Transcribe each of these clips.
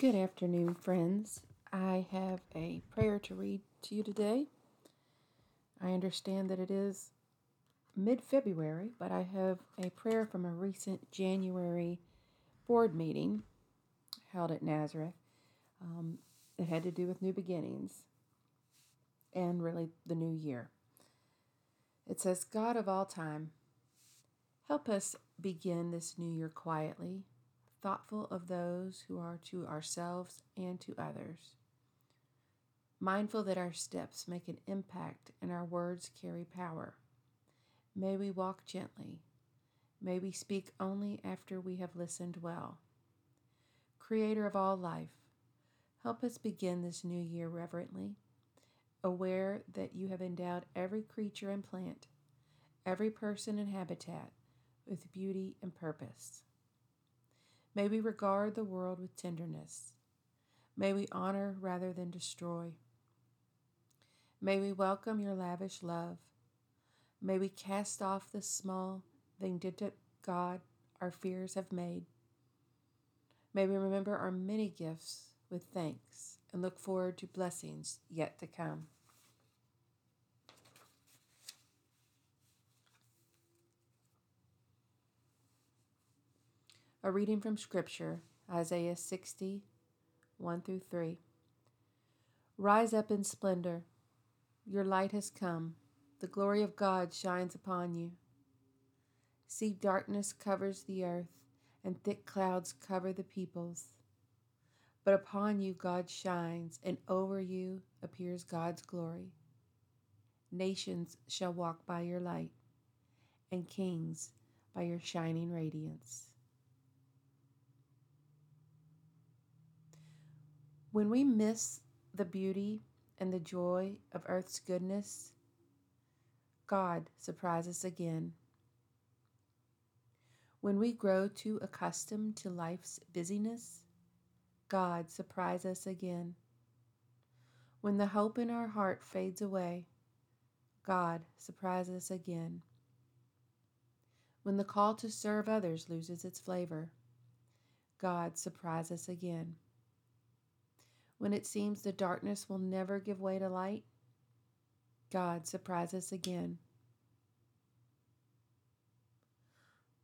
Good afternoon, friends. I have a prayer to read to you today. I understand that it is mid February, but I have a prayer from a recent January board meeting held at Nazareth. Um, it had to do with new beginnings and really the new year. It says, God of all time, help us begin this new year quietly thoughtful of those who are to ourselves and to others, mindful that our steps make an impact and our words carry power. May we walk gently. May we speak only after we have listened well. Creator of all life, help us begin this new year reverently, aware that you have endowed every creature and plant, every person and habitat with beauty and purpose. May we regard the world with tenderness. May we honor rather than destroy. May we welcome your lavish love. May we cast off the small, vindictive God our fears have made. May we remember our many gifts with thanks and look forward to blessings yet to come. A reading from Scripture, Isaiah 60, 1 through 3. Rise up in splendor. Your light has come. The glory of God shines upon you. See, darkness covers the earth, and thick clouds cover the peoples. But upon you God shines, and over you appears God's glory. Nations shall walk by your light, and kings by your shining radiance. When we miss the beauty and the joy of earth's goodness, God surprises again. When we grow too accustomed to life's busyness, God surprises us again. When the hope in our heart fades away, God surprises us again. When the call to serve others loses its flavor, God surprises us again when it seems the darkness will never give way to light, God surprises us again.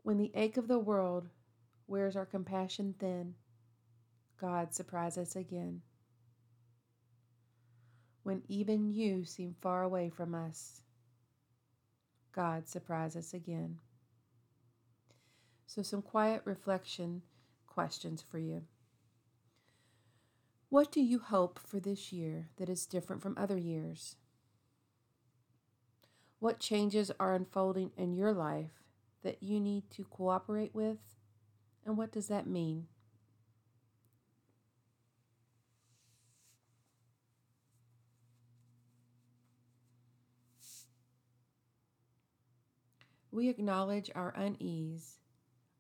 When the ache of the world wears our compassion thin, God surprises us again. When even you seem far away from us, God surprises us again. So, some quiet reflection questions for you. What do you hope for this year that is different from other years? What changes are unfolding in your life that you need to cooperate with? And what does that mean? We acknowledge our unease,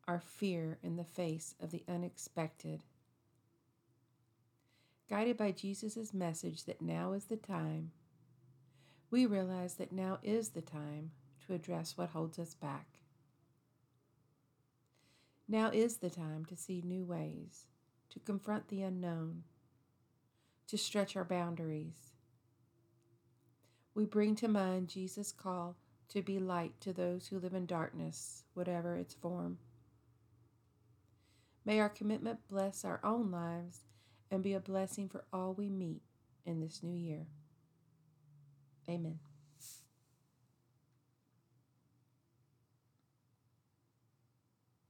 our fear in the face of the unexpected guided by Jesus' message that now is the time, we realize that now is the time to address what holds us back. Now is the time to see new ways, to confront the unknown, to stretch our boundaries. We bring to mind Jesus' call to be light to those who live in darkness, whatever its form. May our commitment bless our own lives and be a blessing for all we meet in this new year. Amen.